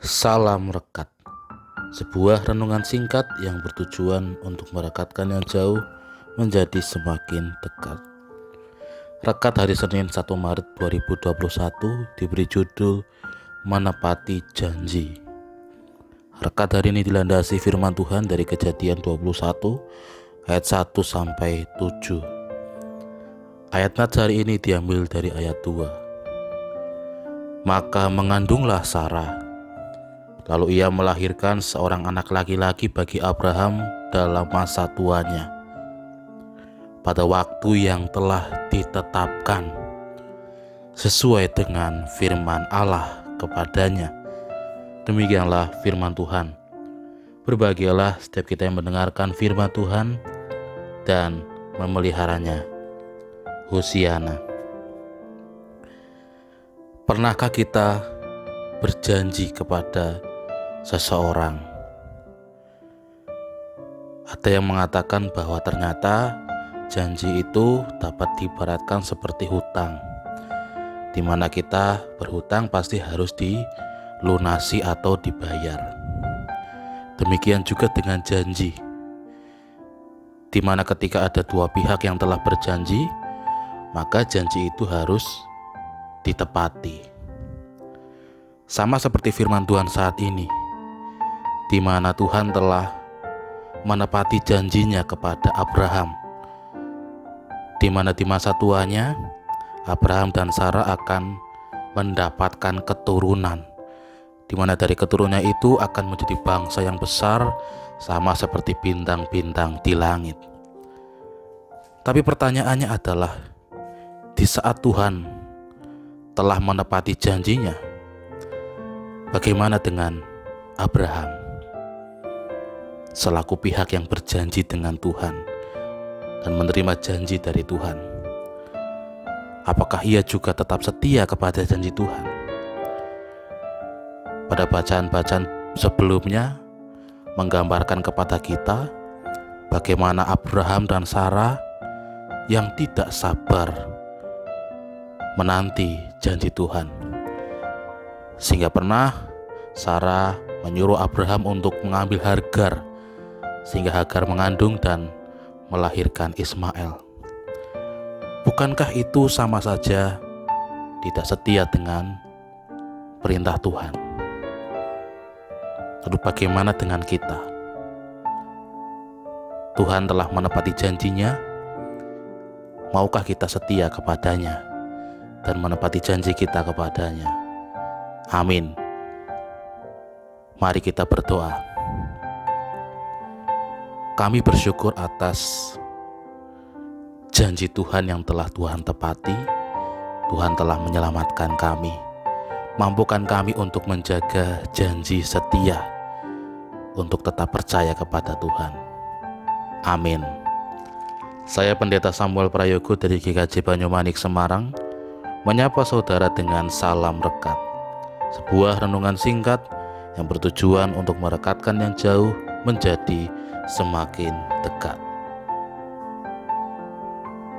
Salam Rekat. Sebuah renungan singkat yang bertujuan untuk merekatkan yang jauh menjadi semakin dekat. Rekat hari Senin 1 Maret 2021 diberi judul Menepati Janji. Rekat hari ini dilandasi firman Tuhan dari kejadian 21 ayat 1 sampai 7 Ayat nats hari ini diambil dari ayat 2 Maka mengandunglah Sarah Lalu ia melahirkan seorang anak laki-laki bagi Abraham dalam masa tuanya. Pada waktu yang telah ditetapkan sesuai dengan firman Allah kepadanya. Demikianlah firman Tuhan. Berbahagialah setiap kita yang mendengarkan firman Tuhan dan memeliharanya. Hosiana. Pernahkah kita berjanji kepada seseorang. Ada yang mengatakan bahwa ternyata janji itu dapat diibaratkan seperti hutang, di mana kita berhutang pasti harus dilunasi atau dibayar. Demikian juga dengan janji, di mana ketika ada dua pihak yang telah berjanji, maka janji itu harus ditepati. Sama seperti firman Tuhan saat ini, di mana Tuhan telah menepati janjinya kepada Abraham, di mana di masa tuanya Abraham dan Sarah akan mendapatkan keturunan, di mana dari keturunannya itu akan menjadi bangsa yang besar, sama seperti bintang-bintang di langit. Tapi pertanyaannya adalah, di saat Tuhan telah menepati janjinya, bagaimana dengan Abraham? Selaku pihak yang berjanji dengan Tuhan dan menerima janji dari Tuhan. Apakah ia juga tetap setia kepada janji Tuhan? Pada bacaan-bacaan sebelumnya menggambarkan kepada kita bagaimana Abraham dan Sarah yang tidak sabar menanti janji Tuhan. Sehingga pernah Sarah menyuruh Abraham untuk mengambil Hargar sehingga Hagar mengandung dan melahirkan Ismail. Bukankah itu sama saja tidak setia dengan perintah Tuhan? Lalu bagaimana dengan kita? Tuhan telah menepati janjinya. Maukah kita setia kepadanya dan menepati janji kita kepadanya? Amin. Mari kita berdoa. Kami bersyukur atas janji Tuhan yang telah Tuhan tepati. Tuhan telah menyelamatkan kami. Mampukan kami untuk menjaga janji setia, untuk tetap percaya kepada Tuhan. Amin. Saya Pendeta Samuel Prayogo dari GKJ Banyumanik Semarang menyapa saudara dengan salam rekat. Sebuah renungan singkat yang bertujuan untuk merekatkan yang jauh menjadi semakin dekat.